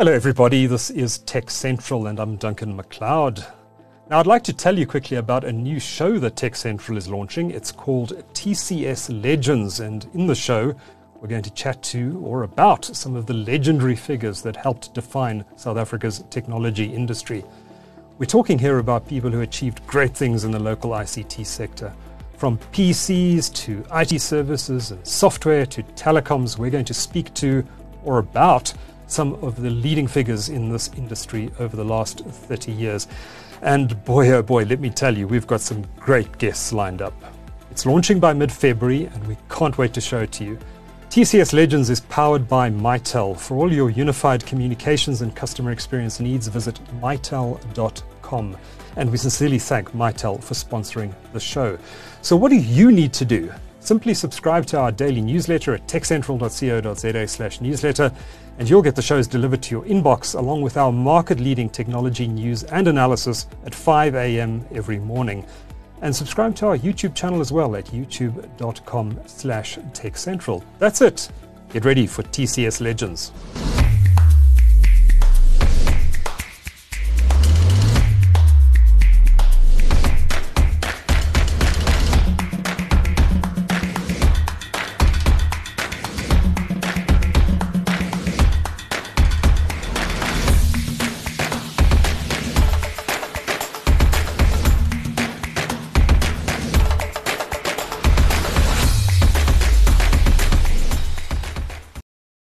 Hello, everybody. This is Tech Central, and I'm Duncan McLeod. Now, I'd like to tell you quickly about a new show that Tech Central is launching. It's called TCS Legends, and in the show, we're going to chat to or about some of the legendary figures that helped define South Africa's technology industry. We're talking here about people who achieved great things in the local ICT sector. From PCs to IT services and software to telecoms, we're going to speak to or about some of the leading figures in this industry over the last 30 years. And boy, oh boy, let me tell you, we've got some great guests lined up. It's launching by mid February, and we can't wait to show it to you. TCS Legends is powered by Mitel. For all your unified communications and customer experience needs, visit mitel.com. And we sincerely thank Mitel for sponsoring the show. So, what do you need to do? Simply subscribe to our daily newsletter at techcentral.co.za slash newsletter, and you'll get the shows delivered to your inbox along with our market leading technology news and analysis at 5 a.m. every morning. And subscribe to our YouTube channel as well at youtube.com slash techcentral. That's it. Get ready for TCS Legends.